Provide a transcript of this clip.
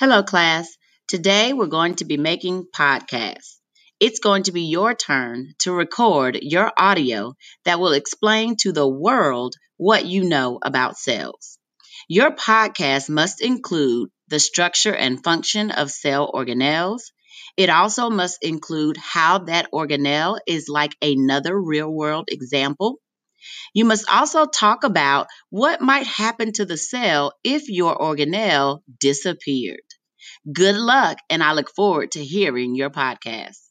Hello, class. Today we're going to be making podcasts. It's going to be your turn to record your audio that will explain to the world what you know about cells. Your podcast must include the structure and function of cell organelles. It also must include how that organelle is like another real world example. You must also talk about what might happen to the cell if your organelle disappeared. Good luck, and I look forward to hearing your podcast.